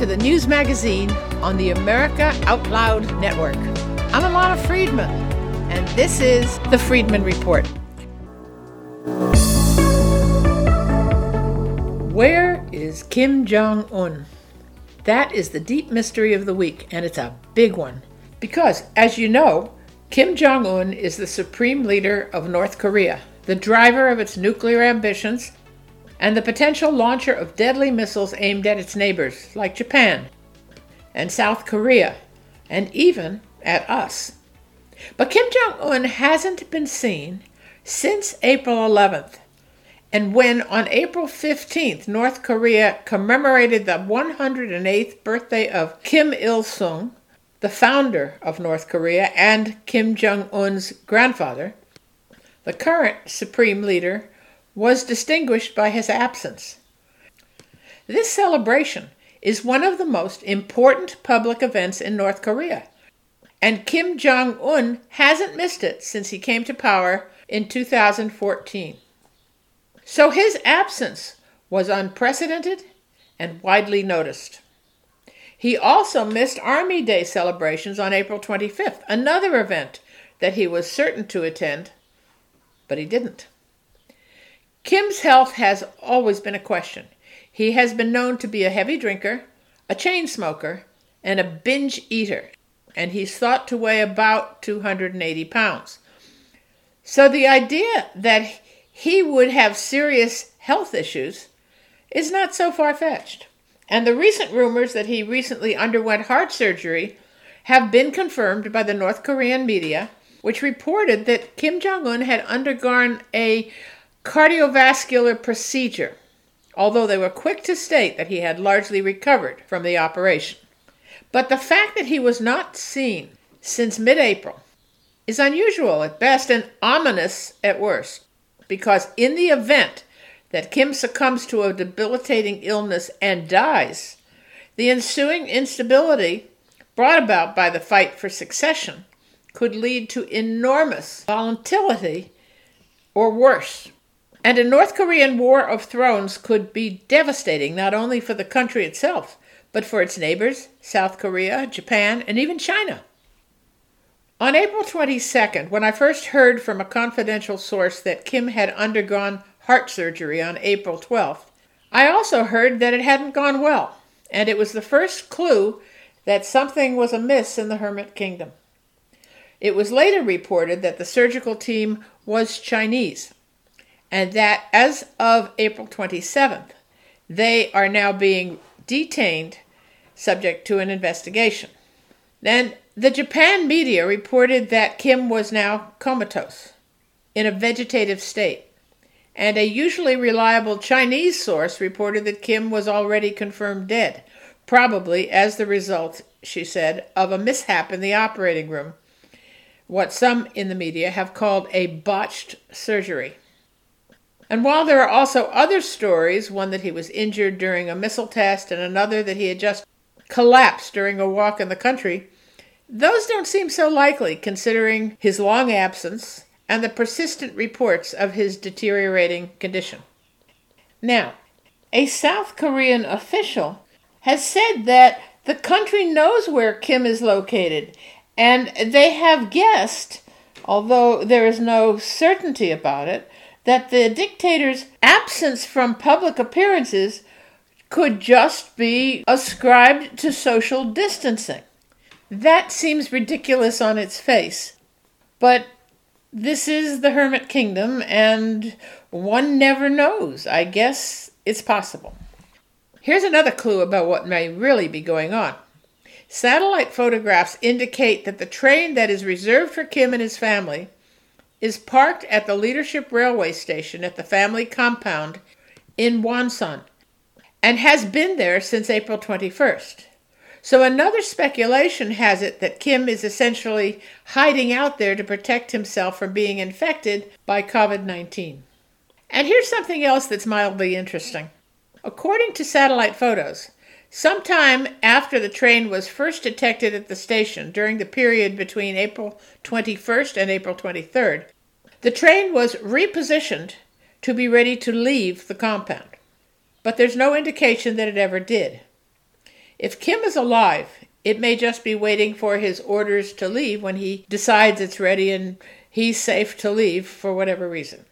to the news magazine on the America Out Loud Network. I'm Ilana Friedman, and this is the Friedman Report. Where is Kim Jong un? That is the deep mystery of the week, and it's a big one. Because, as you know, Kim Jong un is the supreme leader of North Korea, the driver of its nuclear ambitions, and the potential launcher of deadly missiles aimed at its neighbors, like Japan and South Korea, and even at us. But Kim Jong un hasn't been seen since April 11th. And when on April 15th, North Korea commemorated the 108th birthday of Kim Il sung, the founder of North Korea and Kim Jong un's grandfather, the current supreme leader was distinguished by his absence. This celebration is one of the most important public events in North Korea, and Kim Jong un hasn't missed it since he came to power in 2014. So his absence was unprecedented and widely noticed. He also missed Army Day celebrations on April 25th, another event that he was certain to attend, but he didn't. Kim's health has always been a question. He has been known to be a heavy drinker, a chain smoker, and a binge eater, and he's thought to weigh about 280 pounds. So the idea that he would have serious health issues is not so far fetched. And the recent rumors that he recently underwent heart surgery have been confirmed by the North Korean media, which reported that Kim Jong un had undergone a cardiovascular procedure, although they were quick to state that he had largely recovered from the operation. But the fact that he was not seen since mid April is unusual at best and ominous at worst, because in the event that Kim succumbs to a debilitating illness and dies, the ensuing instability brought about by the fight for succession could lead to enormous volatility or worse and a North Korean War of Thrones could be devastating not only for the country itself, but for its neighbors, South Korea, Japan, and even China. On April 22nd, when I first heard from a confidential source that Kim had undergone heart surgery on April 12th, I also heard that it hadn't gone well, and it was the first clue that something was amiss in the Hermit Kingdom. It was later reported that the surgical team was Chinese and that as of April 27th, they are now being detained subject to an investigation. Then the Japan media reported that Kim was now comatose, in a vegetative state, and a usually reliable Chinese source reported that Kim was already confirmed dead, probably as the result, she said, of a mishap in the operating room, what some in the media have called a botched surgery. And while there are also other stories, one that he was injured during a missile test and another that he had just collapsed during a walk in the country, those don't seem so likely considering his long absence and the persistent reports of his deteriorating condition. Now, a South Korean official has said that the country knows where Kim is located and they have guessed, although there is no certainty about it, that the dictator's absence from public appearances could just be ascribed to social distancing. That seems ridiculous on its face. But this is the Hermit Kingdom, and one never knows. I guess it's possible. Here's another clue about what may really be going on. Satellite photographs indicate that the train that is reserved for Kim and his family is parked at the Leadership Railway Station at the family compound in Wonsan and has been there since April 21st. So another speculation has it that Kim is essentially hiding out there to protect himself from being infected by COVID 19. And here's something else that's mildly interesting. According to satellite photos, sometime after the train was first detected at the station during the period between April 21st and April 23rd, the train was repositioned to be ready to leave the compound, but there's no indication that it ever did. If Kim is alive, it may just be waiting for his orders to leave when he decides it's ready and he's safe to leave for whatever reason.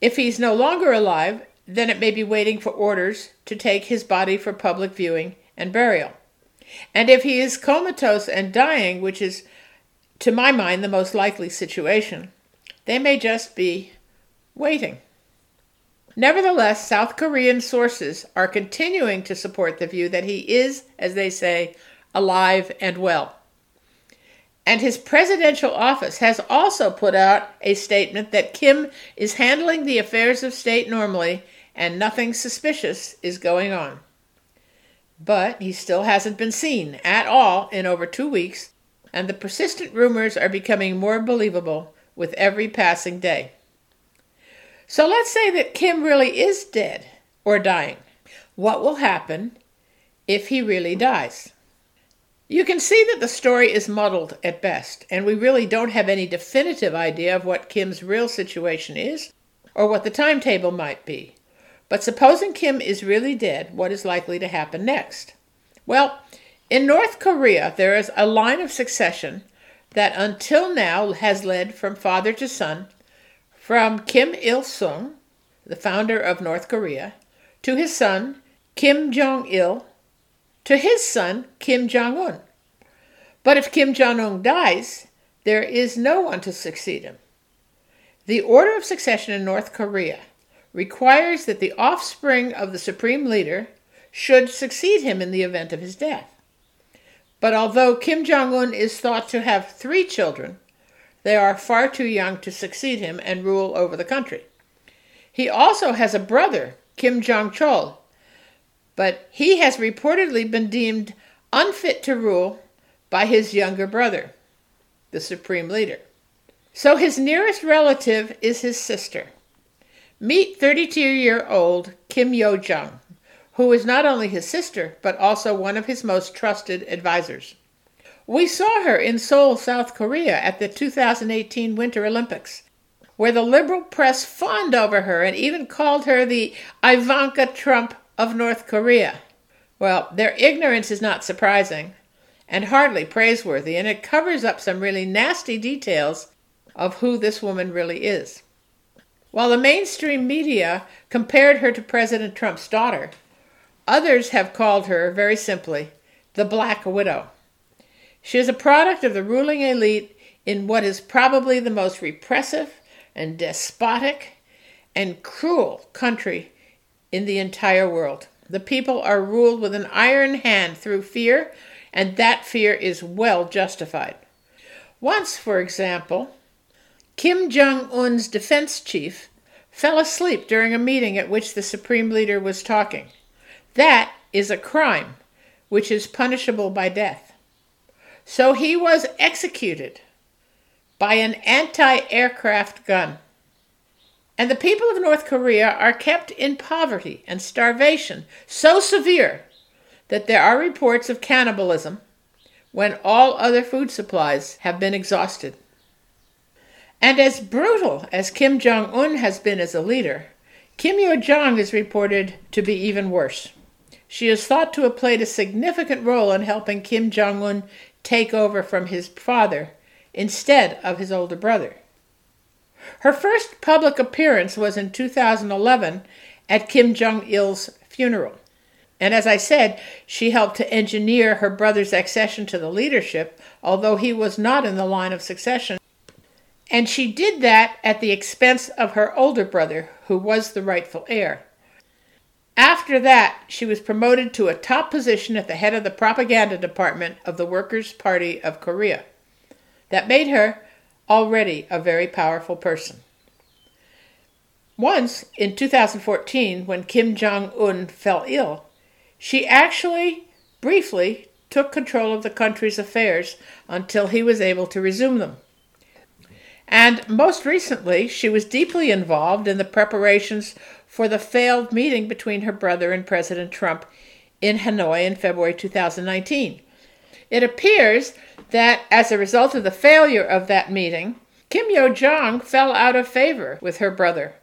If he's no longer alive, then it may be waiting for orders to take his body for public viewing and burial. And if he is comatose and dying, which is, to my mind, the most likely situation, they may just be waiting. Nevertheless, South Korean sources are continuing to support the view that he is, as they say, alive and well. And his presidential office has also put out a statement that Kim is handling the affairs of state normally and nothing suspicious is going on. But he still hasn't been seen at all in over two weeks, and the persistent rumors are becoming more believable with every passing day. So let's say that Kim really is dead or dying. What will happen if he really dies? You can see that the story is muddled at best, and we really don't have any definitive idea of what Kim's real situation is or what the timetable might be. But supposing Kim is really dead, what is likely to happen next? Well, in North Korea, there is a line of succession that until now has led from father to son from Kim Il sung, the founder of North Korea, to his son, Kim Jong il, to his son, Kim Jong un. But if Kim Jong un dies, there is no one to succeed him. The order of succession in North Korea requires that the offspring of the supreme leader should succeed him in the event of his death. But although Kim Jong un is thought to have three children, they are far too young to succeed him and rule over the country. He also has a brother, Kim Jong chol, but he has reportedly been deemed unfit to rule by his younger brother, the supreme leader. So his nearest relative is his sister. Meet 32 year old Kim Yo Jong, who is not only his sister, but also one of his most trusted advisors. We saw her in Seoul, South Korea at the 2018 Winter Olympics, where the liberal press fawned over her and even called her the Ivanka Trump of North Korea. Well, their ignorance is not surprising and hardly praiseworthy, and it covers up some really nasty details of who this woman really is. While the mainstream media compared her to President Trump's daughter, others have called her, very simply, the Black Widow. She is a product of the ruling elite in what is probably the most repressive and despotic and cruel country in the entire world. The people are ruled with an iron hand through fear, and that fear is well justified. Once, for example, Kim Jong un's defense chief fell asleep during a meeting at which the supreme leader was talking. That is a crime which is punishable by death. So he was executed by an anti aircraft gun. And the people of North Korea are kept in poverty and starvation so severe that there are reports of cannibalism when all other food supplies have been exhausted. And as brutal as Kim Jong un has been as a leader, Kim Yo Jong is reported to be even worse. She is thought to have played a significant role in helping Kim Jong un take over from his father instead of his older brother. Her first public appearance was in 2011 at Kim Jong il's funeral. And as I said, she helped to engineer her brother's accession to the leadership, although he was not in the line of succession. And she did that at the expense of her older brother, who was the rightful heir. After that, she was promoted to a top position at the head of the propaganda department of the Workers' Party of Korea. That made her already a very powerful person. Once, in 2014, when Kim Jong un fell ill, she actually briefly took control of the country's affairs until he was able to resume them. And most recently, she was deeply involved in the preparations for the failed meeting between her brother and President Trump in Hanoi in February 2019. It appears that as a result of the failure of that meeting, Kim Yo Jong fell out of favor with her brother.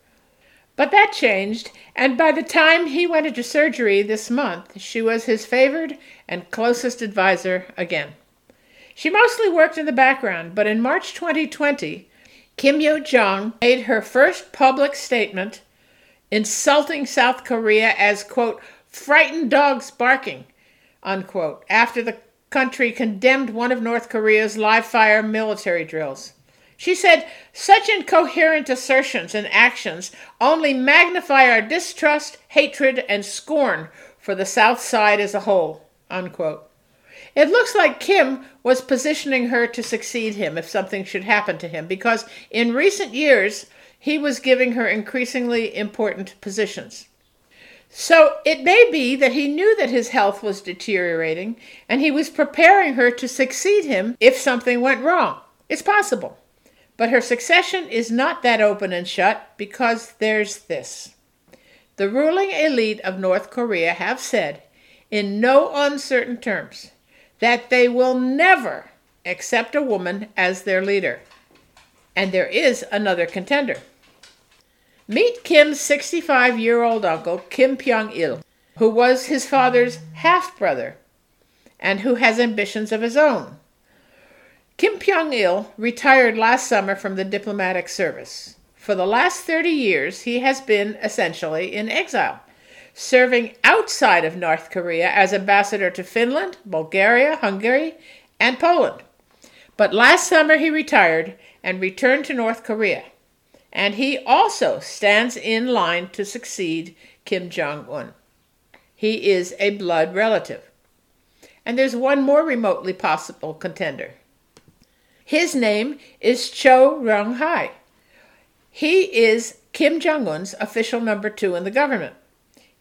But that changed, and by the time he went into surgery this month, she was his favored and closest advisor again. She mostly worked in the background, but in March 2020, Kim Yo Jong made her first public statement insulting South Korea as, quote, frightened dogs barking, unquote, after the country condemned one of North Korea's live fire military drills. She said, such incoherent assertions and actions only magnify our distrust, hatred, and scorn for the South Side as a whole. Unquote. It looks like Kim was positioning her to succeed him if something should happen to him, because in recent years he was giving her increasingly important positions. So it may be that he knew that his health was deteriorating and he was preparing her to succeed him if something went wrong. It's possible. But her succession is not that open and shut because there's this. The ruling elite of North Korea have said, in no uncertain terms, that they will never accept a woman as their leader. And there is another contender. Meet Kim's 65 year old uncle, Kim Pyong il, who was his father's half brother and who has ambitions of his own. Kim Pyong il retired last summer from the diplomatic service. For the last 30 years, he has been essentially in exile, serving outside of North Korea as ambassador to Finland, Bulgaria, Hungary, and Poland. But last summer he retired and returned to North Korea. And he also stands in line to succeed Kim Jong un. He is a blood relative. And there's one more remotely possible contender. His name is Cho Ryong Hae. He is Kim Jong un's official number two in the government.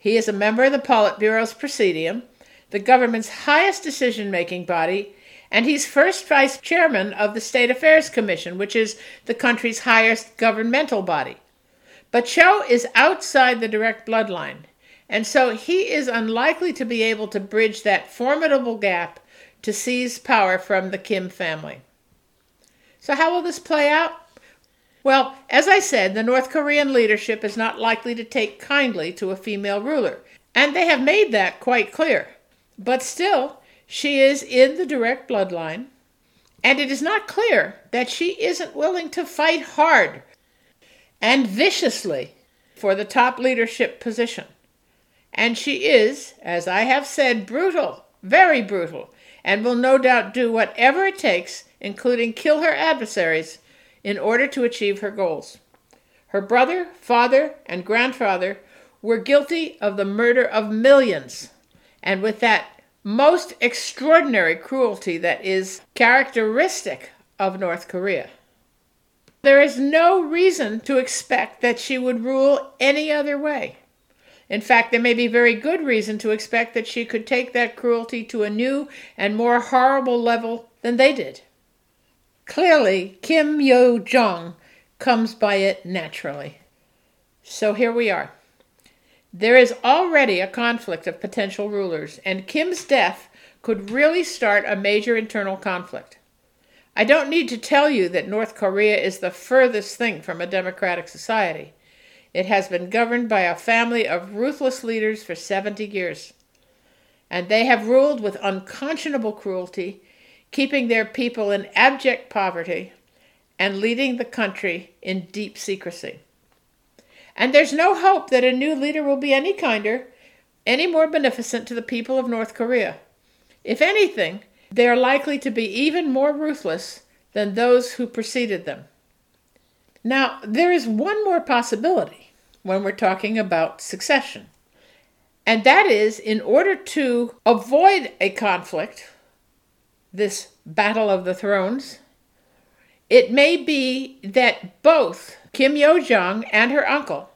He is a member of the Politburo's Presidium, the government's highest decision making body, and he's first vice chairman of the State Affairs Commission, which is the country's highest governmental body. But Cho is outside the direct bloodline, and so he is unlikely to be able to bridge that formidable gap to seize power from the Kim family. So, how will this play out? Well, as I said, the North Korean leadership is not likely to take kindly to a female ruler, and they have made that quite clear. But still, she is in the direct bloodline, and it is not clear that she isn't willing to fight hard and viciously for the top leadership position. And she is, as I have said, brutal, very brutal, and will no doubt do whatever it takes including kill her adversaries, in order to achieve her goals. Her brother, father, and grandfather were guilty of the murder of millions, and with that most extraordinary cruelty that is characteristic of North Korea. There is no reason to expect that she would rule any other way. In fact, there may be very good reason to expect that she could take that cruelty to a new and more horrible level than they did. Clearly, Kim Yo Jong comes by it naturally. So here we are. There is already a conflict of potential rulers, and Kim's death could really start a major internal conflict. I don't need to tell you that North Korea is the furthest thing from a democratic society. It has been governed by a family of ruthless leaders for 70 years, and they have ruled with unconscionable cruelty keeping their people in abject poverty, and leading the country in deep secrecy. And there's no hope that a new leader will be any kinder, any more beneficent to the people of North Korea. If anything, they are likely to be even more ruthless than those who preceded them. Now, there is one more possibility when we're talking about succession, and that is in order to avoid a conflict this battle of the thrones, it may be that both Kim Yo Jong and her uncle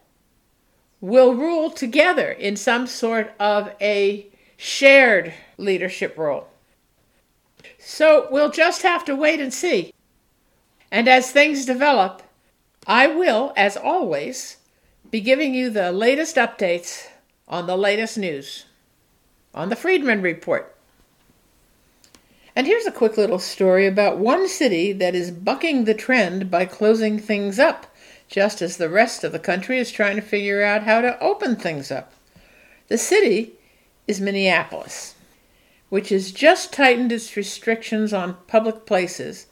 will rule together in some sort of a shared leadership role. So we'll just have to wait and see. And as things develop, I will, as always, be giving you the latest updates on the latest news on the Friedman Report. And here's a quick little story about one city that is bucking the trend by closing things up just as the rest of the country is trying to figure out how to open things up. The city is Minneapolis, which has just tightened its restrictions on public places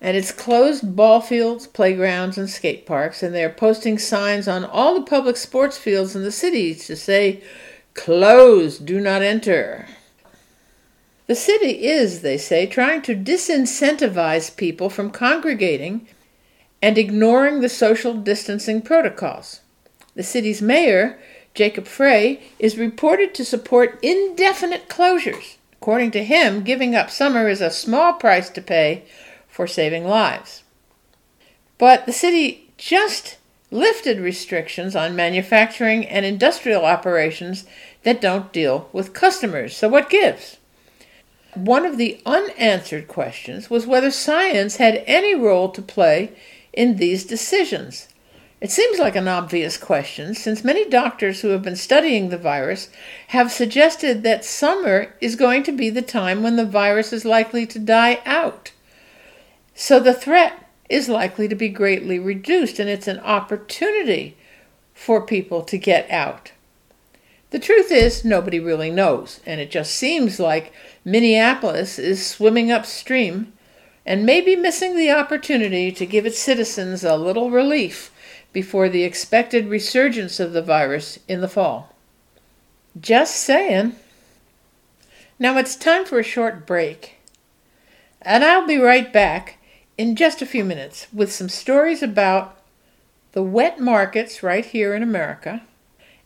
and it's closed ball fields, playgrounds, and skate parks, and they're posting signs on all the public sports fields in the city to say, Closed, do not enter. The city is, they say, trying to disincentivize people from congregating and ignoring the social distancing protocols. The city's mayor, Jacob Frey, is reported to support indefinite closures. According to him, giving up summer is a small price to pay for saving lives. But the city just lifted restrictions on manufacturing and industrial operations that don't deal with customers. So, what gives? One of the unanswered questions was whether science had any role to play in these decisions. It seems like an obvious question, since many doctors who have been studying the virus have suggested that summer is going to be the time when the virus is likely to die out. So the threat is likely to be greatly reduced, and it's an opportunity for people to get out. The truth is, nobody really knows, and it just seems like Minneapolis is swimming upstream and maybe missing the opportunity to give its citizens a little relief before the expected resurgence of the virus in the fall. Just saying. Now it's time for a short break. And I'll be right back in just a few minutes with some stories about the wet markets right here in America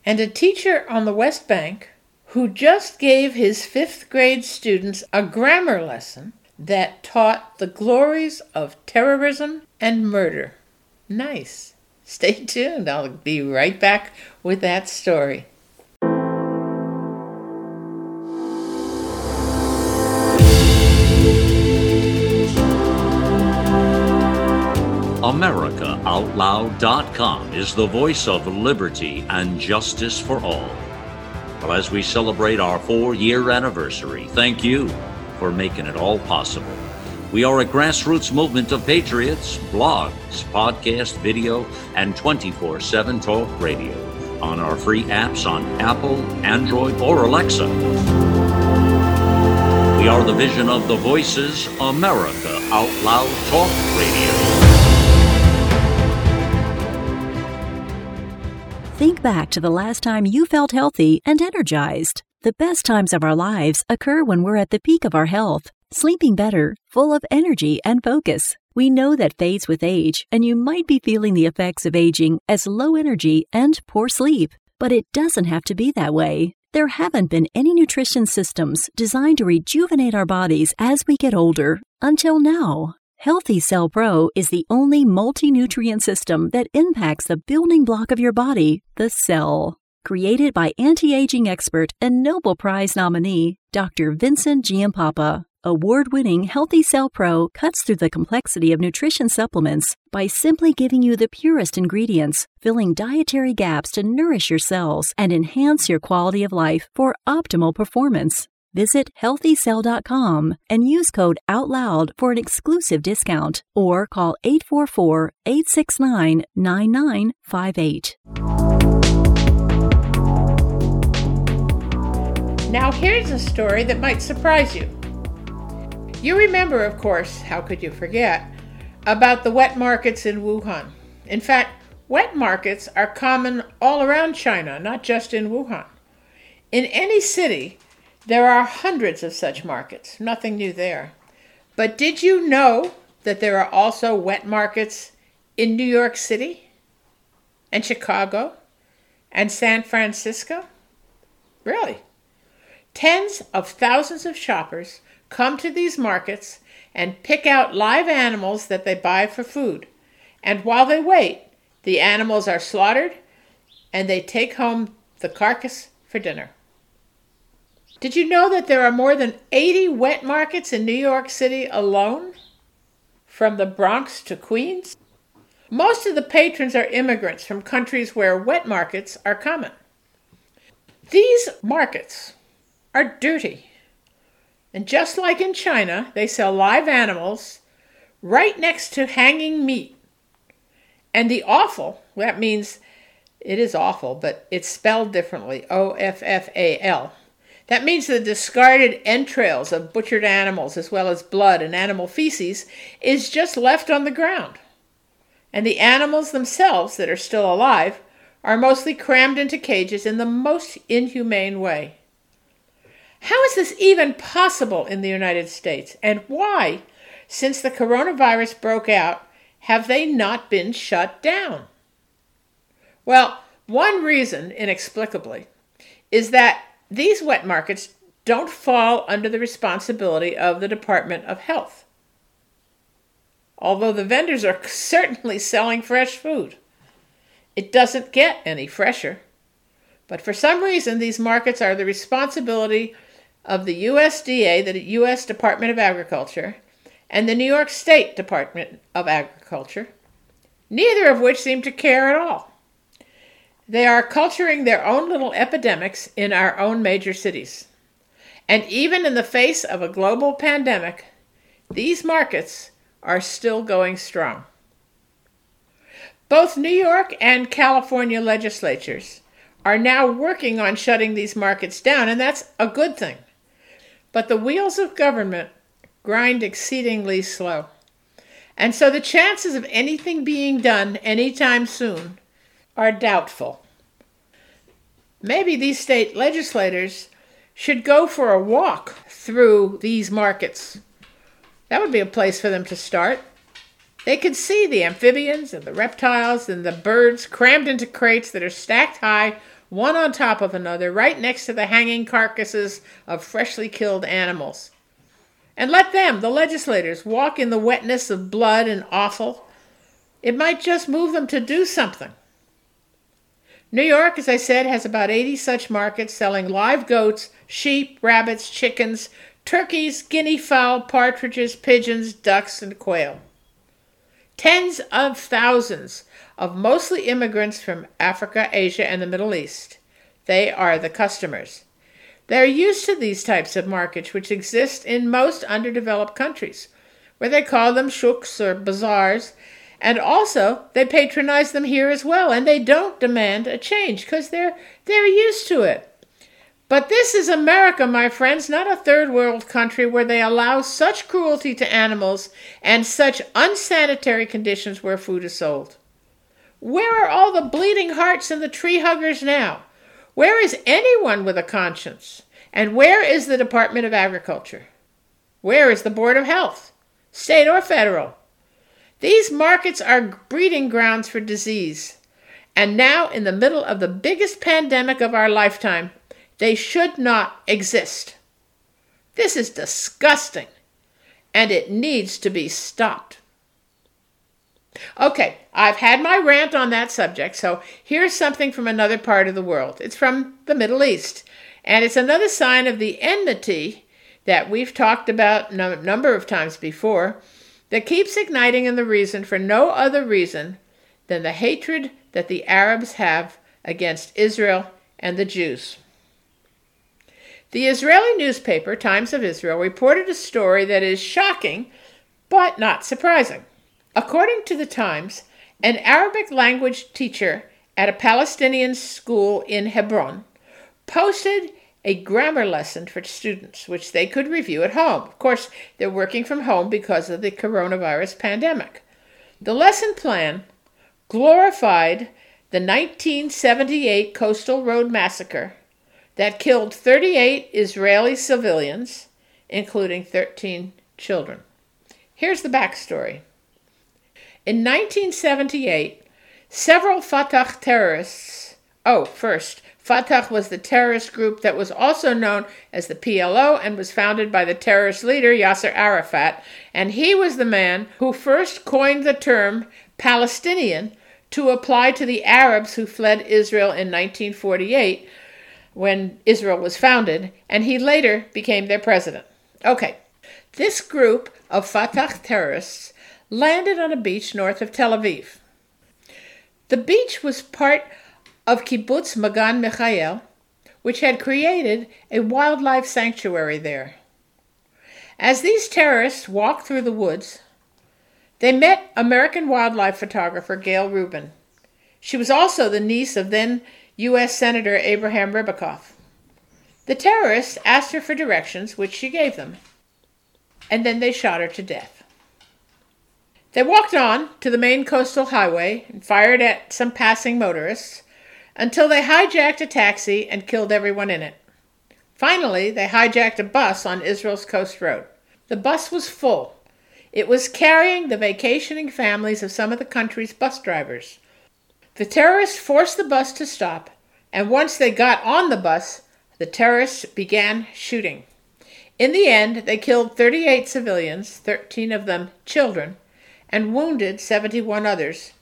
and a teacher on the West Bank who just gave his fifth grade students a grammar lesson that taught the glories of terrorism and murder. Nice. Stay tuned. I'll be right back with that story. AmericaOutloud.com is the voice of liberty and justice for all. Well, as we celebrate our four year anniversary, thank you for making it all possible. We are a grassroots movement of patriots, blogs, podcast, video, and 24 7 talk radio on our free apps on Apple, Android, or Alexa. We are the vision of the Voices America Out Loud Talk Radio. Think back to the last time you felt healthy and energized. The best times of our lives occur when we're at the peak of our health sleeping better, full of energy and focus. We know that fades with age, and you might be feeling the effects of aging as low energy and poor sleep. But it doesn't have to be that way. There haven't been any nutrition systems designed to rejuvenate our bodies as we get older until now. Healthy Cell Pro is the only multi nutrient system that impacts the building block of your body, the cell. Created by anti aging expert and Nobel Prize nominee Dr. Vincent Giampapa. Award winning Healthy Cell Pro cuts through the complexity of nutrition supplements by simply giving you the purest ingredients, filling dietary gaps to nourish your cells and enhance your quality of life for optimal performance. Visit healthycell.com and use code OUTLOUD for an exclusive discount or call 844 869 9958. Now, here's a story that might surprise you. You remember, of course, how could you forget, about the wet markets in Wuhan. In fact, wet markets are common all around China, not just in Wuhan. In any city, there are hundreds of such markets, nothing new there. But did you know that there are also wet markets in New York City and Chicago and San Francisco? Really? Tens of thousands of shoppers come to these markets and pick out live animals that they buy for food. And while they wait, the animals are slaughtered and they take home the carcass for dinner. Did you know that there are more than 80 wet markets in New York City alone? From the Bronx to Queens? Most of the patrons are immigrants from countries where wet markets are common. These markets are dirty and just like in China, they sell live animals right next to hanging meat. And the offal, that means it is awful, but it's spelled differently O F F A L. That means the discarded entrails of butchered animals, as well as blood and animal feces, is just left on the ground. And the animals themselves that are still alive are mostly crammed into cages in the most inhumane way. How is this even possible in the United States? And why, since the coronavirus broke out, have they not been shut down? Well, one reason, inexplicably, is that these wet markets don't fall under the responsibility of the Department of Health. Although the vendors are certainly selling fresh food, it doesn't get any fresher. But for some reason, these markets are the responsibility of the USDA, the U.S. Department of Agriculture, and the New York State Department of Agriculture, neither of which seem to care at all. They are culturing their own little epidemics in our own major cities. And even in the face of a global pandemic, these markets are still going strong. Both New York and California legislatures are now working on shutting these markets down, and that's a good thing. But the wheels of government grind exceedingly slow. And so the chances of anything being done anytime soon are doubtful. Maybe these state legislators should go for a walk through these markets. That would be a place for them to start. They could see the amphibians and the reptiles and the birds crammed into crates that are stacked high one on top of another, right next to the hanging carcasses of freshly killed animals. And let them, the legislators, walk in the wetness of blood and offal. It might just move them to do something. New York, as I said, has about 80 such markets selling live goats, sheep, rabbits, chickens, turkeys, guinea fowl, partridges, pigeons, ducks, and quail. Tens of thousands of mostly immigrants from Africa, Asia, and the Middle East. They are the customers. They're used to these types of markets, which exist in most underdeveloped countries, where they call them shuks or bazaars, and also they patronize them here as well, and they don't demand a change because they're they're used to it. But this is America, my friends, not a third world country where they allow such cruelty to animals and such unsanitary conditions where food is sold. Where are all the bleeding hearts and the tree huggers now? Where is anyone with a conscience? And where is the Department of Agriculture? Where is the Board of Health, state or federal? These markets are breeding grounds for disease. And now, in the middle of the biggest pandemic of our lifetime, they should not exist. This is disgusting, and it needs to be stopped. Okay, I've had my rant on that subject, so here's something from another part of the world. It's from the Middle East, and it's another sign of the enmity that we've talked about a number of times before that keeps igniting in the reason for no other reason than the hatred that the Arabs have against Israel and the Jews. The Israeli newspaper, Times of Israel, reported a story that is shocking but not surprising. According to the Times, an Arabic language teacher at a Palestinian school in Hebron posted a grammar lesson for students, which they could review at home. Of course, they're working from home because of the coronavirus pandemic. The lesson plan glorified the 1978 Coastal Road Massacre that killed 38 Israeli civilians, including 13 children. Here's the backstory. In 1978, several Fatah terrorists, oh, first, Fatah was the terrorist group that was also known as the PLO and was founded by the terrorist leader Yasser Arafat, and he was the man who first coined the term Palestinian to apply to the Arabs who fled Israel in 1948 when Israel was founded, and he later became their president. Okay, this group of Fatah terrorists landed on a beach north of Tel Aviv. The beach was part of Kibbutz Magan Michael, which had created a wildlife sanctuary there. As these terrorists walked through the woods, They met American wildlife photographer Gayle Rubin. She was also the niece of then U.S. Senator Abraham Ribicoff. The terrorists asked her for directions, which she gave them, and then they shot her to death. They walked on to the main coastal highway and fired at some passing motorists until they hijacked a taxi and killed everyone in it. Finally, they hijacked a bus on Israel's Coast Road. The bus was full. It was carrying the vacationing families of some of the country's bus drivers. The terrorists forced the bus to stop, and once they got on the bus, the terrorists began shooting. In the end, they killed 38 civilians, 13 of them children, and wounded 71 others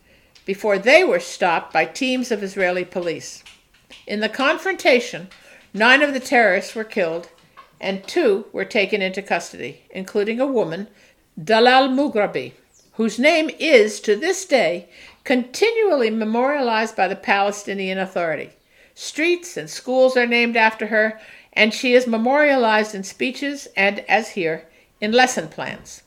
before they were stopped by teams of Israeli police. In the confrontation, nine of the terrorists were killed and two were taken into custody, including a woman, Dalal Mughrabi, whose name is, to this day, continually memorialized by the Palestinian Authority. Streets and schools are named after her, and she is memorialized in speeches and, as here, in lesson plans.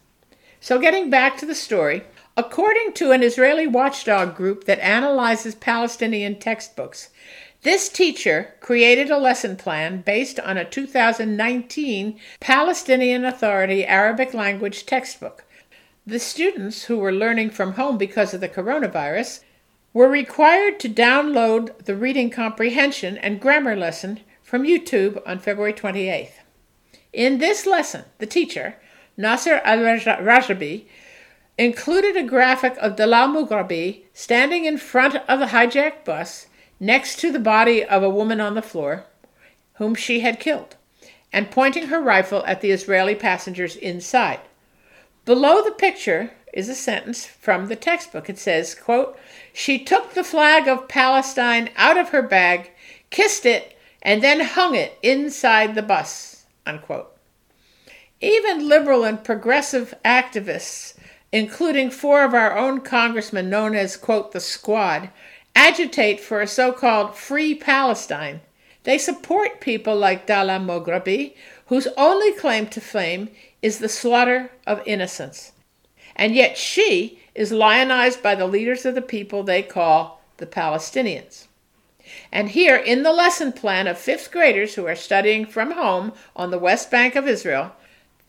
So, getting back to the story, according to an Israeli watchdog group that analyzes Palestinian textbooks, this teacher created a lesson plan based on a 2019 Palestinian Authority Arabic language textbook. The students who were learning from home because of the coronavirus were required to download the reading comprehension and grammar lesson from YouTube on February 28th. In this lesson, the teacher, Nasser al Rajabi, included a graphic of Dalal Mughrabi standing in front of the hijacked bus next to the body of a woman on the floor, whom she had killed, and pointing her rifle at the Israeli passengers inside. Below the picture is a sentence from the textbook. It says, quote, She took the flag of Palestine out of her bag, kissed it, and then hung it inside the bus. Unquote. Even liberal and progressive activists, including four of our own congressmen known as, quote, the squad, agitate for a so called free Palestine. They support people like Dalal Mughrabi, whose only claim to fame is the slaughter of innocents. And yet she is lionized by the leaders of the people they call the Palestinians. And here in the lesson plan of fifth graders who are studying from home on the West Bank of Israel,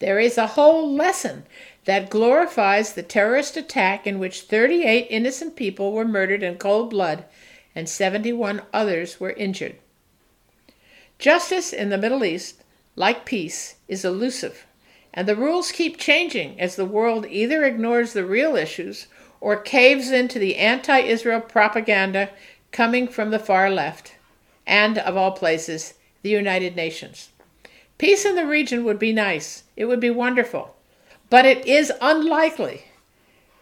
there is a whole lesson that glorifies the terrorist attack in which 38 innocent people were murdered in cold blood and 71 others were injured. Justice in the Middle East, like peace, is elusive and the rules keep changing as the world either ignores the real issues or caves into the anti Israel propaganda coming from the far left, and, of all places, the United Nations. Peace in the region would be nice, it would be wonderful, but it is unlikely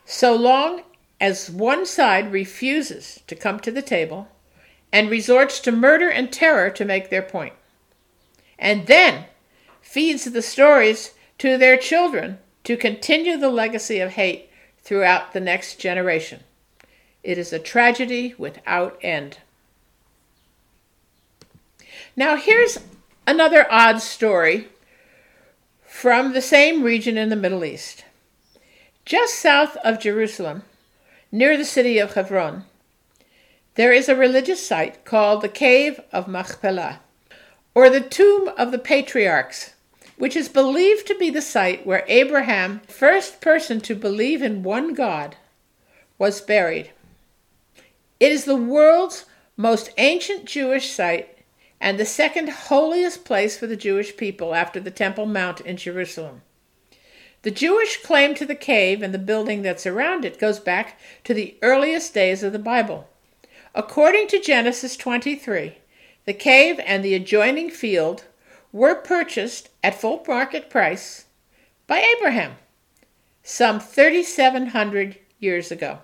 so long as one side refuses to come to the table and resorts to murder and terror to make their. And then feeds the stories to their children to continue the legacy of hate throughout the next generation. It is a tragedy without end. Now, here's another odd story from the same region in the Middle East. Just south of Jerusalem, near the city of Hebron, there is a religious site called the Cave of Machpelah, or the Tomb of the Patriarchs which is believed to be the site where Abraham, first person to believe in one God, was buried. It is the world's most ancient Jewish site and the second holiest place for the Jewish people after the Temple Mount in Jerusalem. The Jewish claim to the cave and the building that's around it goes back to the earliest days of the Bible. According to Genesis 23, the cave and the adjoining field were purchased at full market price by Abraham some 3,700 years ago.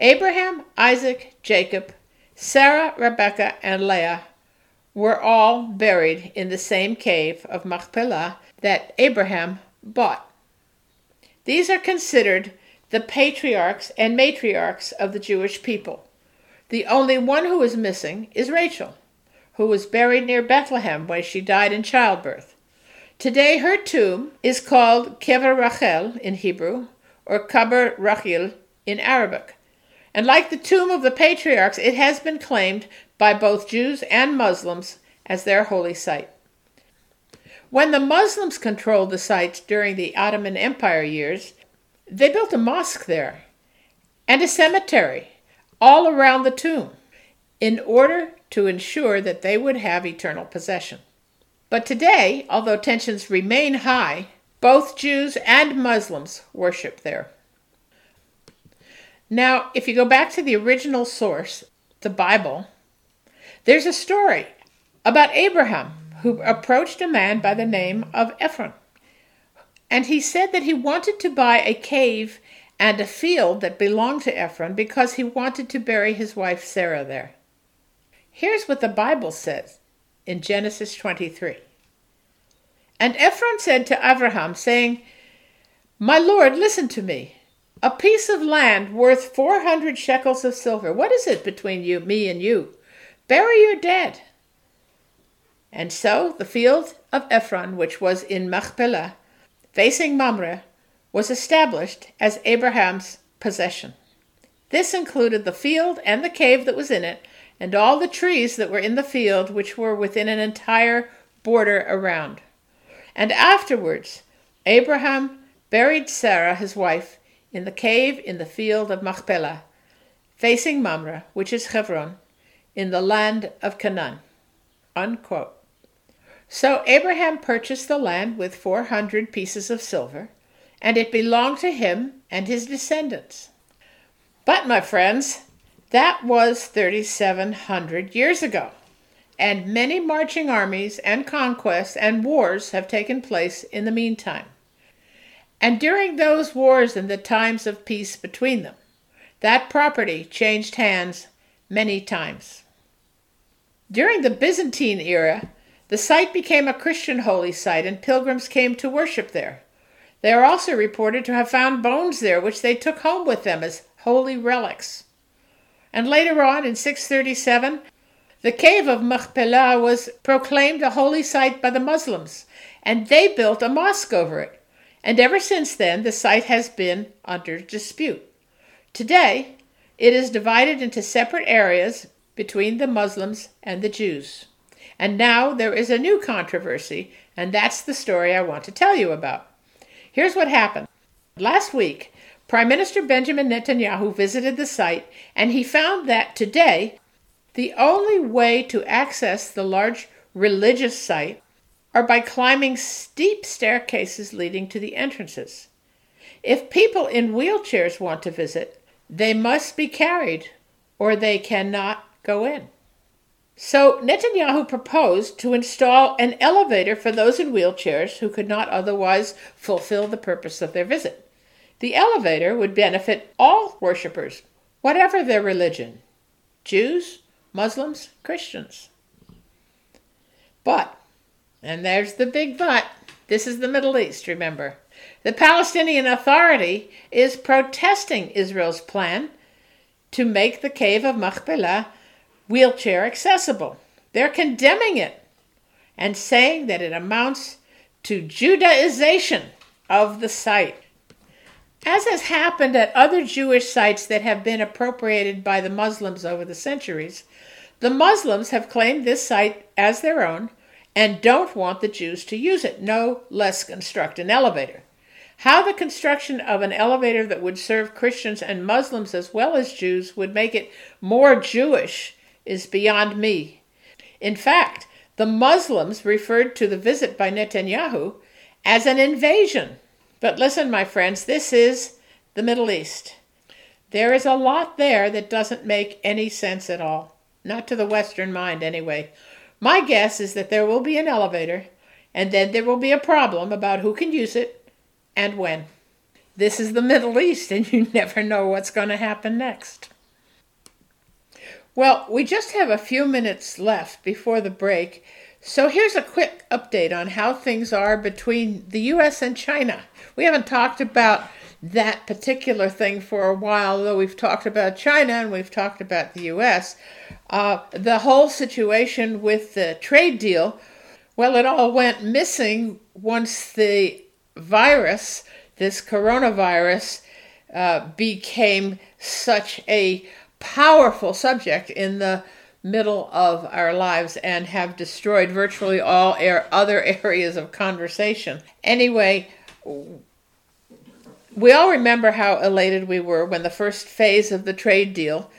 Abraham, Isaac, Jacob, Sarah, Rebekah, and Leah were all buried in the same cave of Machpelah that Abraham bought. These are considered the patriarchs and matriarchs of the Jewish people. The only one who is missing is Rachel who was buried near Bethlehem where she died in childbirth. Today, her tomb is called Kever Rachel in Hebrew, or Qabr Rachel in Arabic. And like the tomb of the patriarchs, it has been claimed by both Jews and Muslims as their holy site. When the Muslims controlled the site during the Ottoman Empire years, they built a mosque there and a cemetery all around the tomb in order to ensure that they would have eternal possession. But today, although tensions remain high, both Jews and Muslims worship there. Now, if you go back to the original source, the Bible, there's a story about Abraham who approached a man by the name of Ephron. And he said that he wanted to buy a cave and a field that belonged to Ephron because he wanted to bury his wife Sarah there. Here's what the Bible says in Genesis 23. And Ephron said to Abraham, saying, My Lord, listen to me. A piece of land worth 400 shekels of silver. What is it between you, me and you? Bury your dead. And so the field of Ephron, which was in Machpelah, facing Mamre, was established as Abraham's possession. This included the field and the cave that was in it, and all the trees that were in the field, which were within an entire border around. And afterwards, Abraham buried Sarah, his wife, in the cave in the field of Machpelah, facing Mamre, which is Hebron, in the land of Canaan. Unquote. So Abraham purchased the land with 400 pieces of silver, and it belonged to him and his descendants. But, my friends, that was 3,700 years ago and many marching armies and conquests and wars have taken place in the meantime. And during those wars and the times of peace between them, that property changed hands many times. During the Byzantine era, the site became a Christian holy site and pilgrims came to worship there. They are also reported to have found bones there which they took home with them as holy relics. And later on, in 637, the cave of Machpelah was proclaimed a holy site by the Muslims, and they built a mosque over it. And ever since then, the site has been under dispute. Today, it is divided into separate areas between the Muslims and the Jews. And now there is a new controversy, and that's the story I want to tell you about. Here's what happened. Last week, Prime Minister Benjamin Netanyahu visited the site, and he found that today the only way to access the large religious site are by climbing steep staircases leading to the entrances. If people in wheelchairs want to visit, they must be carried or they cannot go in. So Netanyahu proposed to install an elevator for those in wheelchairs who could not otherwise fulfill the purpose of their visit. The elevator would benefit all worshippers, whatever their religion Jews, Muslims, Christians. But, and there's the big but, this is the Middle East, remember. The Palestinian Authority is protesting Israel's plan to make the cave of Machpelah wheelchair accessible. They're condemning it and saying that it amounts to Judaization of the site. As has happened at other Jewish sites that have been appropriated by the Muslims over the centuries, the Muslims have claimed this site as their own and don't want the Jews to use it, no less construct an elevator. How the construction of an elevator that would serve Christians and Muslims as well as Jews would make it more Jewish is beyond me. In fact, the Muslims referred to the visit by Netanyahu as an invasion. But listen, my friends, this is the Middle East. There is a lot there that doesn't make any sense at all. Not to the Western mind, anyway. My guess is that there will be an elevator, and then there will be a problem about who can use it and when. This is the Middle East, and you never know what's going to happen next. Well, we just have a few minutes left before the break, so here's a quick update on how things are between the US and China. We haven't talked about that particular thing for a while, though we've talked about China and we've talked about the US. Uh, the whole situation with the trade deal, well, it all went missing once the virus, this coronavirus, uh, became such a powerful subject in the middle of our lives and have destroyed virtually all other areas of conversation. Anyway, we all remember how elated we were when the first phase of the trade deal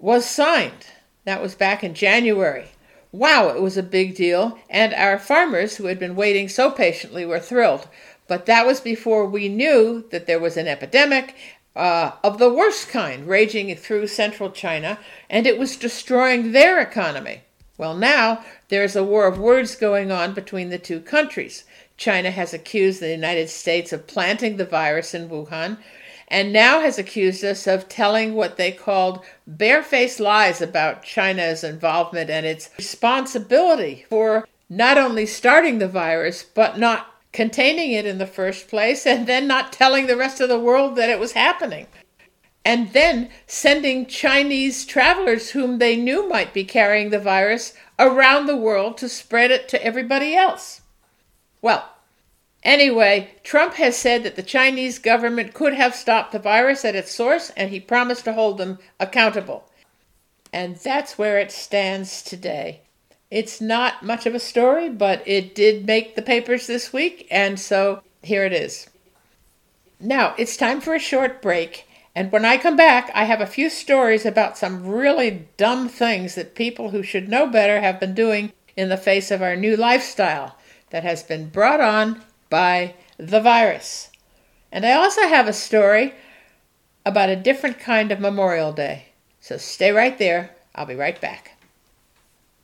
was signed. That was back in January. Wow, it was a big deal, and our farmers who had been waiting so patiently were thrilled. But that was before we knew that there was an epidemic uh, of the worst kind raging through central China, and it was destroying their economy. Well, now there's a war of words going on between the two countries. China has accused the United States of planting the virus in Wuhan, and now has accused us of telling what they called barefaced lies about China's involvement and its responsibility for not only starting the virus, but not containing it in the first place, and then not telling the rest of the world that it was happening. And then sending Chinese travelers whom they knew might be carrying the virus around the world to spread it to everybody else. Well, Anyway, Trump has said that the Chinese government could have stopped the virus at its source, and he promised to hold them accountable. And that's where it stands today. It's not much of a story, but it did make the papers this week, and so here it is. Now, it's time for a short break, and when I come back, I have a few stories about some really dumb things that people who should know better have been doing in the face of our new lifestyle that has been brought on by the virus. And I also have a story about a different kind of Memorial Day. So stay right there. I'll be right back.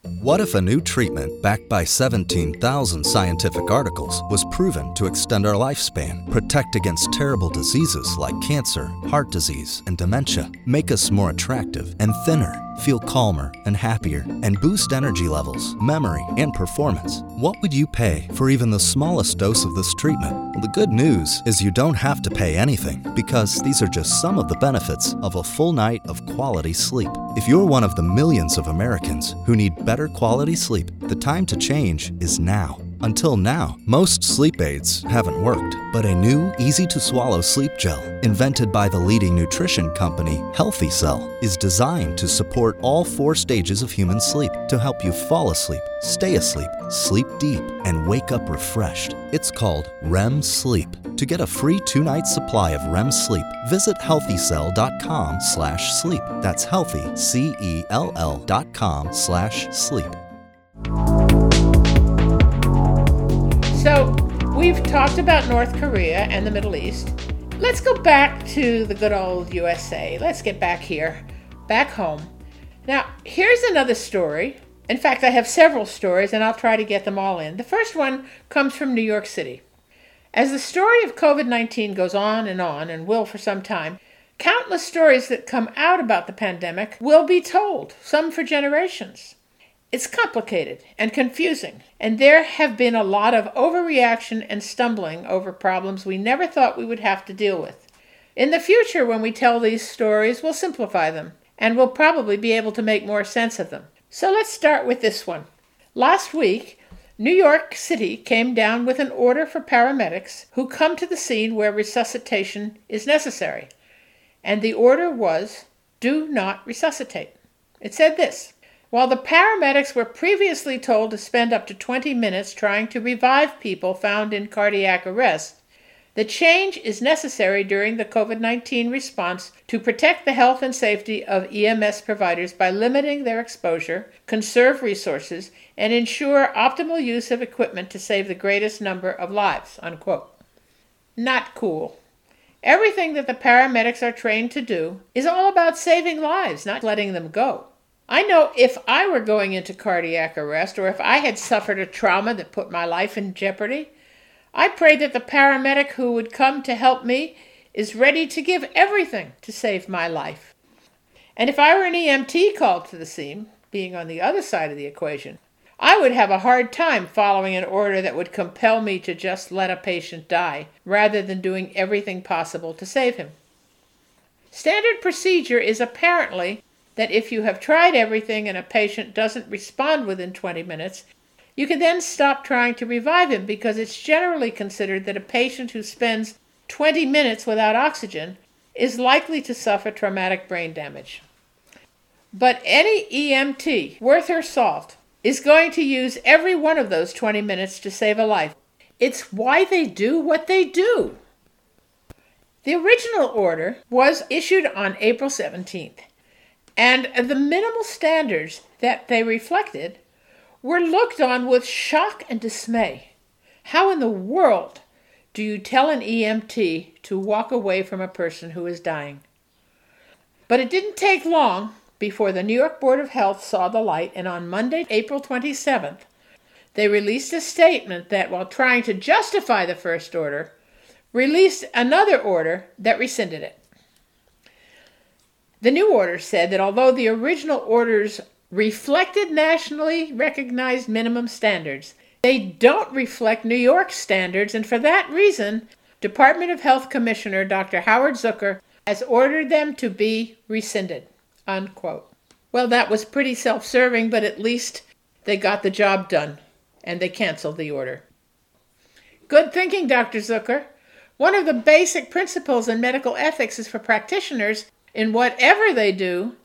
What if a new treatment backed by 17,000 scientific articles was proven to extend our lifespan, protect against terrible diseases like cancer, heart disease, and dementia, make us more attractive and thinner, feel calmer and happier, and boost energy levels, memory, and performance? What would you pay for even the smallest dose of this treatment? Well, the good news is you don't have to pay anything because these are just some of the benefits of a full night of quality sleep. If you're one of the millions of Americans who need better quality sleep, the time to change is now. Until now, most sleep aids haven't worked, but a new, easy to swallow sleep gel, invented by the leading nutrition company, Healthy Cell, is designed to support all four stages of human sleep to help you fall asleep, stay asleep, sleep deep, and wake up refreshed. It's called REM Sleep. To get a free two-night supply of REM sleep, visit healthycell.com slash sleep. That's healthy, C-E-L-L dot com slash sleep. So, we've talked about North Korea and the Middle East. Let's go back to the good old USA. Let's get back here, back home. Now, here's another story. In fact, I have several stories, and I'll try to get them all in. The first one comes from New York City. As the story of COVID 19 goes on and on, and will for some time, countless stories that come out about the pandemic will be told, some for generations. It's complicated and confusing, and there have been a lot of overreaction and stumbling over problems we never thought we would have to deal with. In the future, when we tell these stories, we'll simplify them, and we'll probably be able to make more sense of them. So let's start with this one. Last week, New York City came down with an order for paramedics who come to the scene where resuscitation is necessary. And the order was do not resuscitate. It said this while the paramedics were previously told to spend up to 20 minutes trying to revive people found in cardiac arrest, the change is necessary during the COVID 19 response to protect the health and safety of EMS providers by limiting their exposure, conserve resources, and ensure optimal use of equipment to save the greatest number of lives. Unquote. Not cool. Everything that the paramedics are trained to do is all about saving lives, not letting them go. I know if I were going into cardiac arrest or if I had suffered a trauma that put my life in jeopardy, I pray that the paramedic who would come to help me is ready to give everything to save my life. And if I were an EMT called to the scene, being on the other side of the equation, I would have a hard time following an order that would compel me to just let a patient die rather than doing everything possible to save him. Standard procedure is apparently that if you have tried everything and a patient doesn't respond within 20 minutes, you can then stop trying to revive him because it's generally considered that a patient who spends 20 minutes without oxygen is likely to suffer traumatic brain damage. But any EMT worth her salt is going to use every one of those 20 minutes to save a life. It's why they do what they do. The original order was issued on April 17th, and the minimal standards that they reflected were looked on with shock and dismay. How in the world do you tell an EMT to walk away from a person who is dying? But it didn't take long before the New York Board of Health saw the light, and on Monday, April 27th, they released a statement that, while trying to justify the first order, released another order that rescinded it. The new order said that although the original orders reflected nationally recognized minimum standards, they don't reflect New York standards, and for that reason, Department of Health Commissioner Dr. Howard Zucker has ordered them to be rescinded. Unquote. Well, that was pretty self serving, but at least they got the job done and they canceled the order. Good thinking, Dr. Zucker. One of the basic principles in medical ethics is for practitioners, in whatever they do,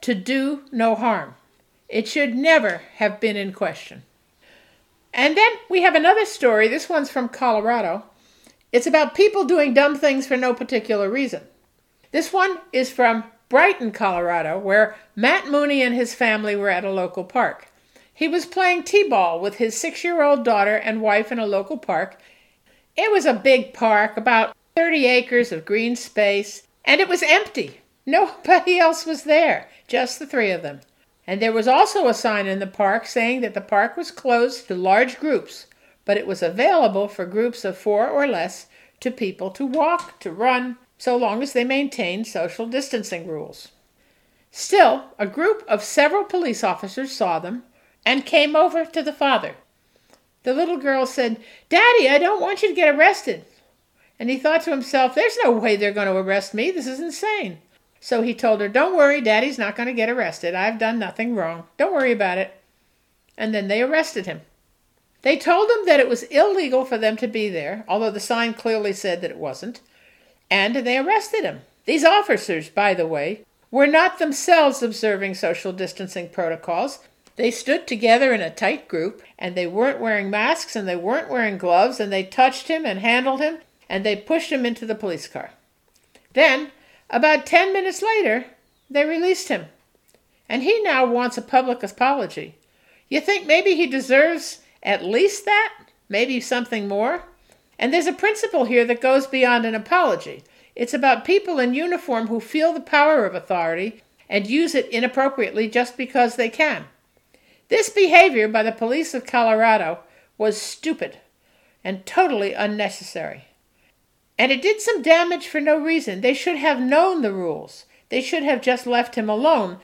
to do no harm. It should never have been in question. And then we have another story. This one's from Colorado. It's about people doing dumb things for no particular reason. This one is from Brighton, Colorado, where Matt Mooney and his family were at a local park. He was playing t ball with his six year old daughter and wife in a local park it was a big park, about 30 acres of green space, and it was empty. Nobody else was there, just the three of them. And there was also a sign in the park saying that the park was closed to large groups, but it was available for groups of four or less to people to walk, to run, so long as they maintained social distancing rules. Still, a group of several police officers saw them and came over to the father. The little girl said, Daddy, I don't want you to get arrested. And he thought to himself, There's no way they're going to arrest me. This is insane. So he told her, Don't worry, Daddy's not going to get arrested. I've done nothing wrong. Don't worry about it. And then they arrested him. They told him that it was illegal for them to be there, although the sign clearly said that it wasn't, and they arrested him. These officers, by the way, were not themselves observing social distancing protocols. They stood together in a tight group, and they weren't wearing masks and they weren't wearing gloves, and they touched him and handled him, and they pushed him into the police car. Then, about ten minutes later, they released him. And he now wants a public apology. You think maybe he deserves at least that? Maybe something more? And there's a principle here that goes beyond an apology. It's about people in uniform who feel the power of authority and use it inappropriately just because they can. This behavior by the police of Colorado was stupid and totally unnecessary. And it did some damage for no reason. They should have known the rules. They should have just left him alone.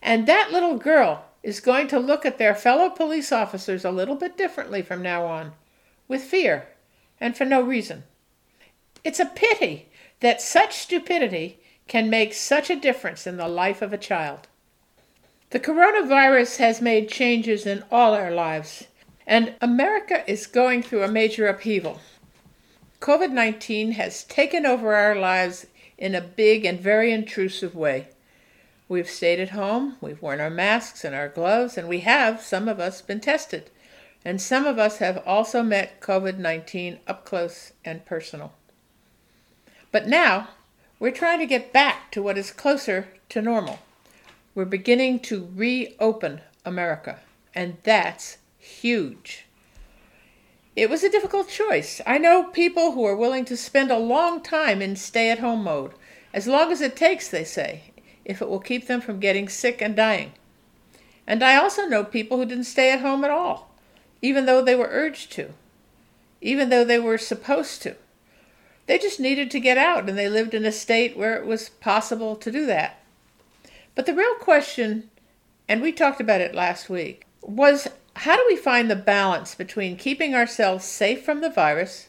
And that little girl is going to look at their fellow police officers a little bit differently from now on, with fear, and for no reason. It's a pity that such stupidity can make such a difference in the life of a child. The coronavirus has made changes in all our lives, and America is going through a major upheaval. COVID 19 has taken over our lives in a big and very intrusive way. We've stayed at home, we've worn our masks and our gloves, and we have, some of us, been tested. And some of us have also met COVID 19 up close and personal. But now, we're trying to get back to what is closer to normal. We're beginning to reopen America, and that's huge. It was a difficult choice. I know people who are willing to spend a long time in stay at home mode, as long as it takes, they say, if it will keep them from getting sick and dying. And I also know people who didn't stay at home at all, even though they were urged to, even though they were supposed to. They just needed to get out, and they lived in a state where it was possible to do that. But the real question, and we talked about it last week, was how do we find the balance between keeping ourselves safe from the virus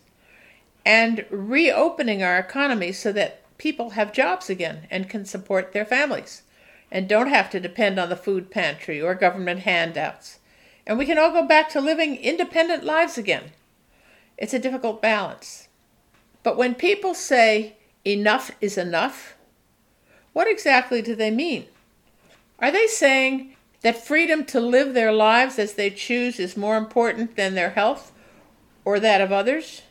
and reopening our economy so that people have jobs again and can support their families and don't have to depend on the food pantry or government handouts. And we can all go back to living independent lives again. It's a difficult balance. But when people say enough is enough? What exactly do they mean? Are they saying that freedom to live their lives as they choose is more important than their health or that of others?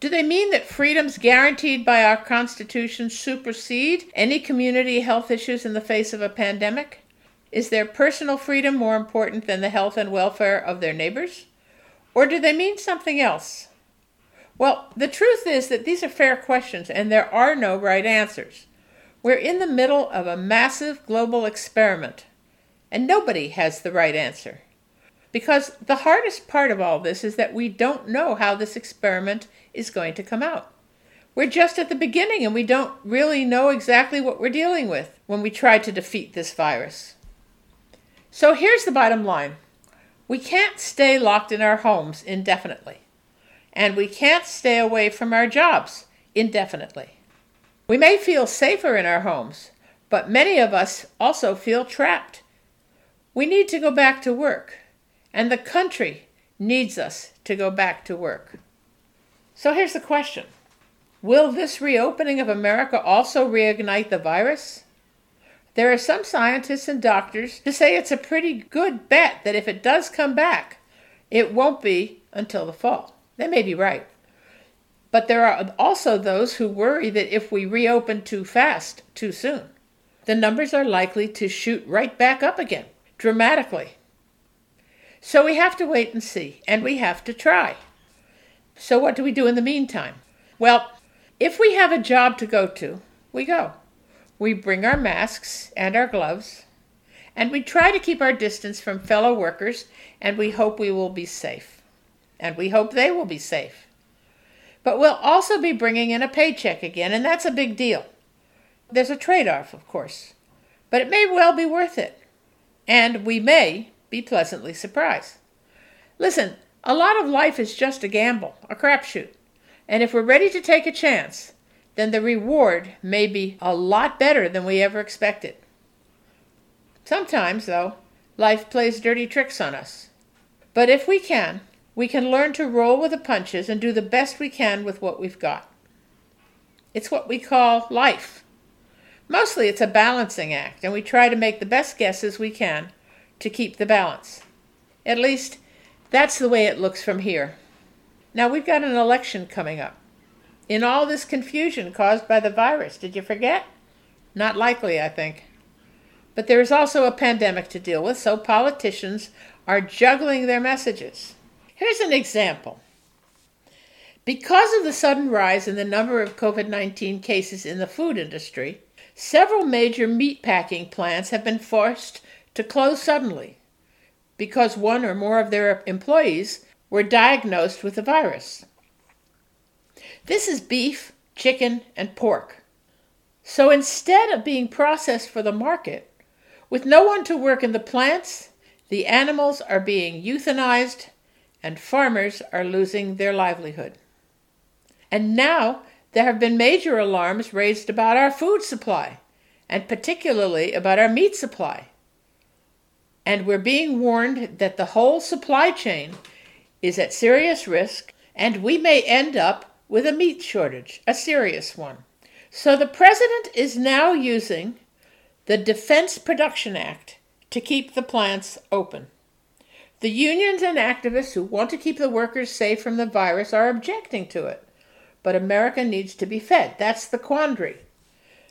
Do they mean that freedoms guaranteed by our Constitution supersede any community health issues in the face of a pandemic? Is their personal freedom more important than the health and welfare of their neighbors? Or do they mean something else? Well, the truth is that these are fair questions and there are no right answers. We're in the middle of a massive global experiment, and nobody has the right answer. Because the hardest part of all this is that we don't know how this experiment is going to come out. We're just at the beginning and we don't really know exactly what we're dealing with when we try to defeat this virus. So here's the bottom line we can't stay locked in our homes indefinitely, and we can't stay away from our jobs indefinitely. We may feel safer in our homes, but many of us also feel trapped. We need to go back to work, and the country needs us to go back to work. So here's the question Will this reopening of America also reignite the virus? There are some scientists and doctors who say it's a pretty good bet that if it does come back, it won't be until the fall. They may be right. But there are also those who worry that if we reopen too fast, too soon, the numbers are likely to shoot right back up again, dramatically. So we have to wait and see, and we have to try. So, what do we do in the meantime? Well, if we have a job to go to, we go. We bring our masks and our gloves, and we try to keep our distance from fellow workers, and we hope we will be safe. And we hope they will be safe. But we'll also be bringing in a paycheck again, and that's a big deal. There's a trade off, of course, but it may well be worth it. And we may be pleasantly surprised. Listen, a lot of life is just a gamble, a crapshoot. And if we're ready to take a chance, then the reward may be a lot better than we ever expected. Sometimes, though, life plays dirty tricks on us. But if we can, we can learn to roll with the punches and do the best we can with what we've got. It's what we call life. Mostly it's a balancing act, and we try to make the best guesses we can to keep the balance. At least, that's the way it looks from here. Now we've got an election coming up. In all this confusion caused by the virus, did you forget? Not likely, I think. But there is also a pandemic to deal with, so politicians are juggling their messages. Here's an example. Because of the sudden rise in the number of COVID 19 cases in the food industry, several major meatpacking plants have been forced to close suddenly because one or more of their employees were diagnosed with the virus. This is beef, chicken, and pork. So instead of being processed for the market, with no one to work in the plants, the animals are being euthanized and farmers are losing their livelihood. And now there have been major alarms raised about our food supply, and particularly about our meat supply and we're being warned that the whole supply chain is at serious risk and we may end up with a meat shortage, a serious one. So the president is now using the Defense Production Act to keep the plants open. The unions and activists who want to keep the workers safe from the virus are objecting to it. But America needs to be fed. That's the quandary.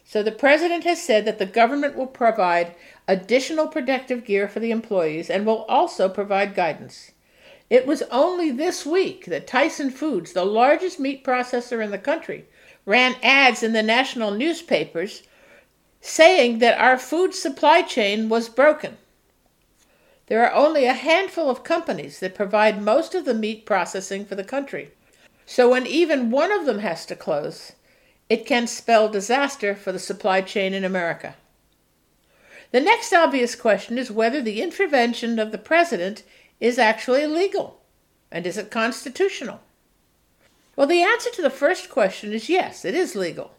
So the president has said that the government will provide additional protective gear for the employees and will also provide guidance. It was only this week that Tyson Foods, the largest meat processor in the country, ran ads in the national newspapers saying that our food supply chain was broken. There are only a handful of companies that provide most of the meat processing for the country. So when even one of them has to close, it can spell disaster for the supply chain in America. The next obvious question is whether the intervention of the president is actually legal and is it constitutional? Well, the answer to the first question is yes, it is legal.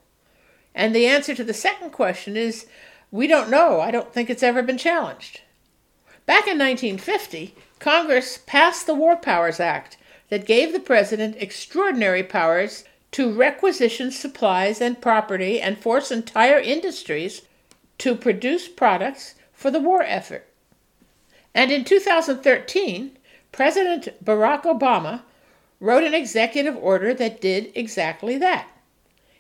And the answer to the second question is we don't know. I don't think it's ever been challenged. Back in 1950, Congress passed the War Powers Act that gave the president extraordinary powers to requisition supplies and property and force entire industries to produce products for the war effort. And in 2013, President Barack Obama wrote an executive order that did exactly that.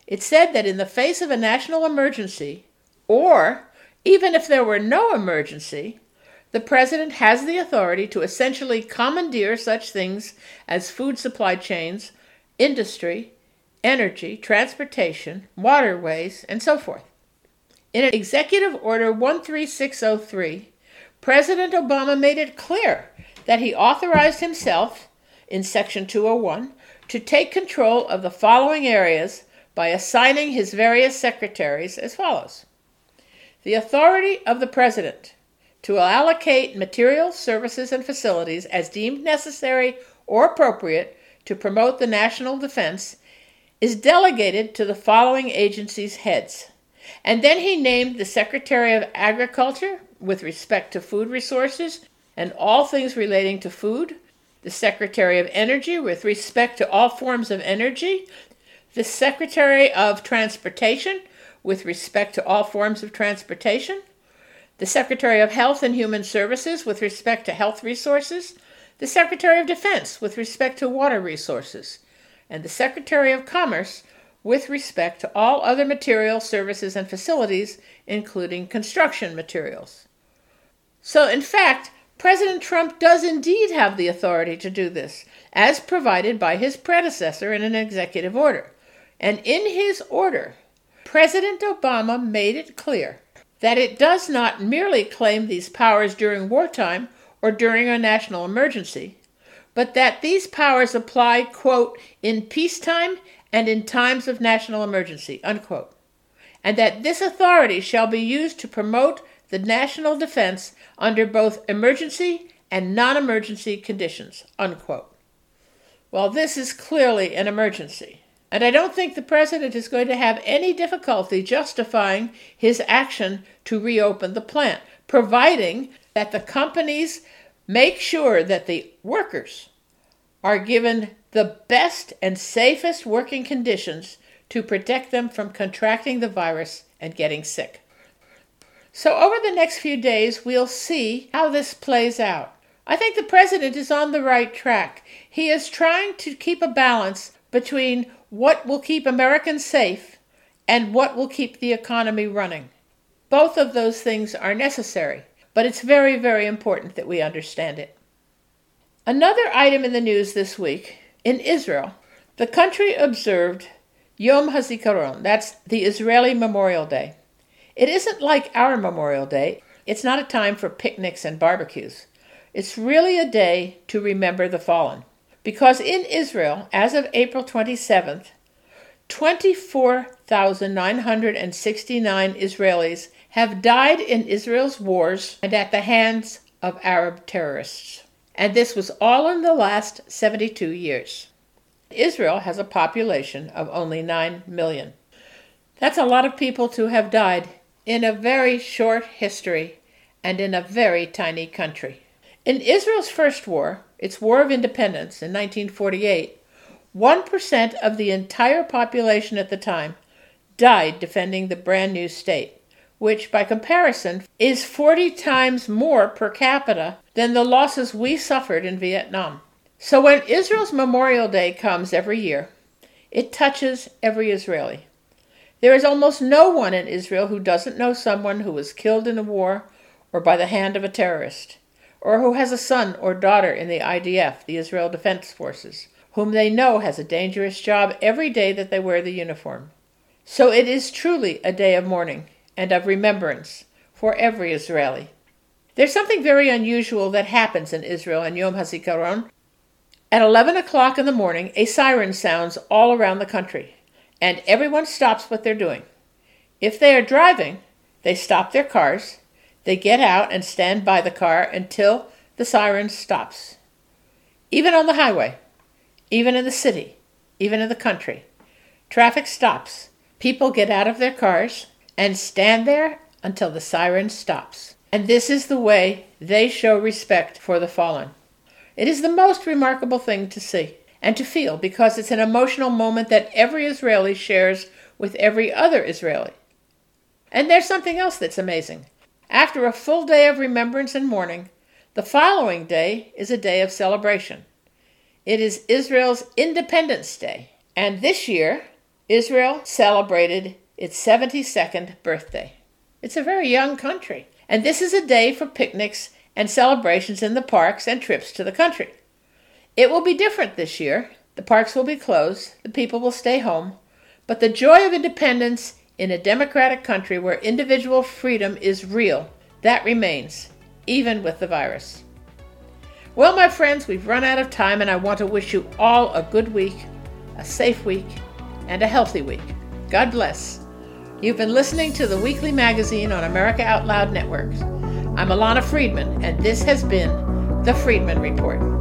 It said that in the face of a national emergency, or even if there were no emergency, the president has the authority to essentially commandeer such things as food supply chains, industry, energy, transportation, waterways, and so forth. In Executive Order 13603, President Obama made it clear that he authorized himself, in Section 201, to take control of the following areas by assigning his various secretaries as follows The authority of the President to allocate materials, services, and facilities as deemed necessary or appropriate to promote the national defense is delegated to the following agencies' heads. And then he named the Secretary of Agriculture with respect to food resources and all things relating to food, the Secretary of Energy with respect to all forms of energy, the Secretary of Transportation with respect to all forms of transportation, the Secretary of Health and Human Services with respect to health resources, the Secretary of Defense with respect to water resources, and the Secretary of Commerce with respect to all other material, services, and facilities, including construction materials. So, in fact, President Trump does indeed have the authority to do this, as provided by his predecessor in an executive order. And in his order, President Obama made it clear that it does not merely claim these powers during wartime or during a national emergency, but that these powers apply, quote, in peacetime and in times of national emergency, unquote, and that this authority shall be used to promote the national defense under both emergency and non emergency conditions, unquote. Well, this is clearly an emergency. And I don't think the president is going to have any difficulty justifying his action to reopen the plant, providing that the companies make sure that the workers are given the best and safest working conditions to protect them from contracting the virus and getting sick. So, over the next few days, we'll see how this plays out. I think the president is on the right track. He is trying to keep a balance between what will keep Americans safe and what will keep the economy running. Both of those things are necessary, but it's very, very important that we understand it. Another item in the news this week in Israel, the country observed Yom HaZikaron, that's the Israeli Memorial Day. It isn't like our Memorial Day, it's not a time for picnics and barbecues. It's really a day to remember the fallen. Because in Israel, as of April 27th, 24,969 Israelis have died in Israel's wars and at the hands of Arab terrorists. And this was all in the last 72 years. Israel has a population of only 9 million. That's a lot of people to have died in a very short history and in a very tiny country. In Israel's first war, its War of Independence in 1948, 1% of the entire population at the time died defending the brand new state, which, by comparison, is 40 times more per capita than the losses we suffered in Vietnam. So when Israel's Memorial Day comes every year, it touches every Israeli. There is almost no one in Israel who doesn't know someone who was killed in a war or by the hand of a terrorist or who has a son or daughter in the IDF, the Israel Defense Forces, whom they know has a dangerous job every day that they wear the uniform. So it is truly a day of mourning and of remembrance for every Israeli. There's something very unusual that happens in Israel on Yom HaZikaron. At 11 o'clock in the morning, a siren sounds all around the country, and everyone stops what they're doing. If they are driving, they stop their cars they get out and stand by the car until the siren stops. Even on the highway, even in the city, even in the country, traffic stops. People get out of their cars and stand there until the siren stops. And this is the way they show respect for the fallen. It is the most remarkable thing to see. and to feel because it's an emotional moment that every Israeli shares with every other Israeli. And there's something else that's amazing. After a full day of remembrance and mourning, the following day is a day of celebration. It is Israel's Independence Day, and this year, Israel celebrated its 72nd birthday. It's a very young country, and this is a day for picnics and celebrations in the parks and trips to the country. It will be different this year. The parks will be closed, the people will stay home, but the joy of independence in a democratic country where individual freedom is real, that remains, even with the virus. Well, my friends, we've run out of time, and I want to wish you all a good week, a safe week, and a healthy week. God bless. You've been listening to the weekly magazine on America Out Loud Networks. I'm Ilana Freedman, and this has been The Freedman Report.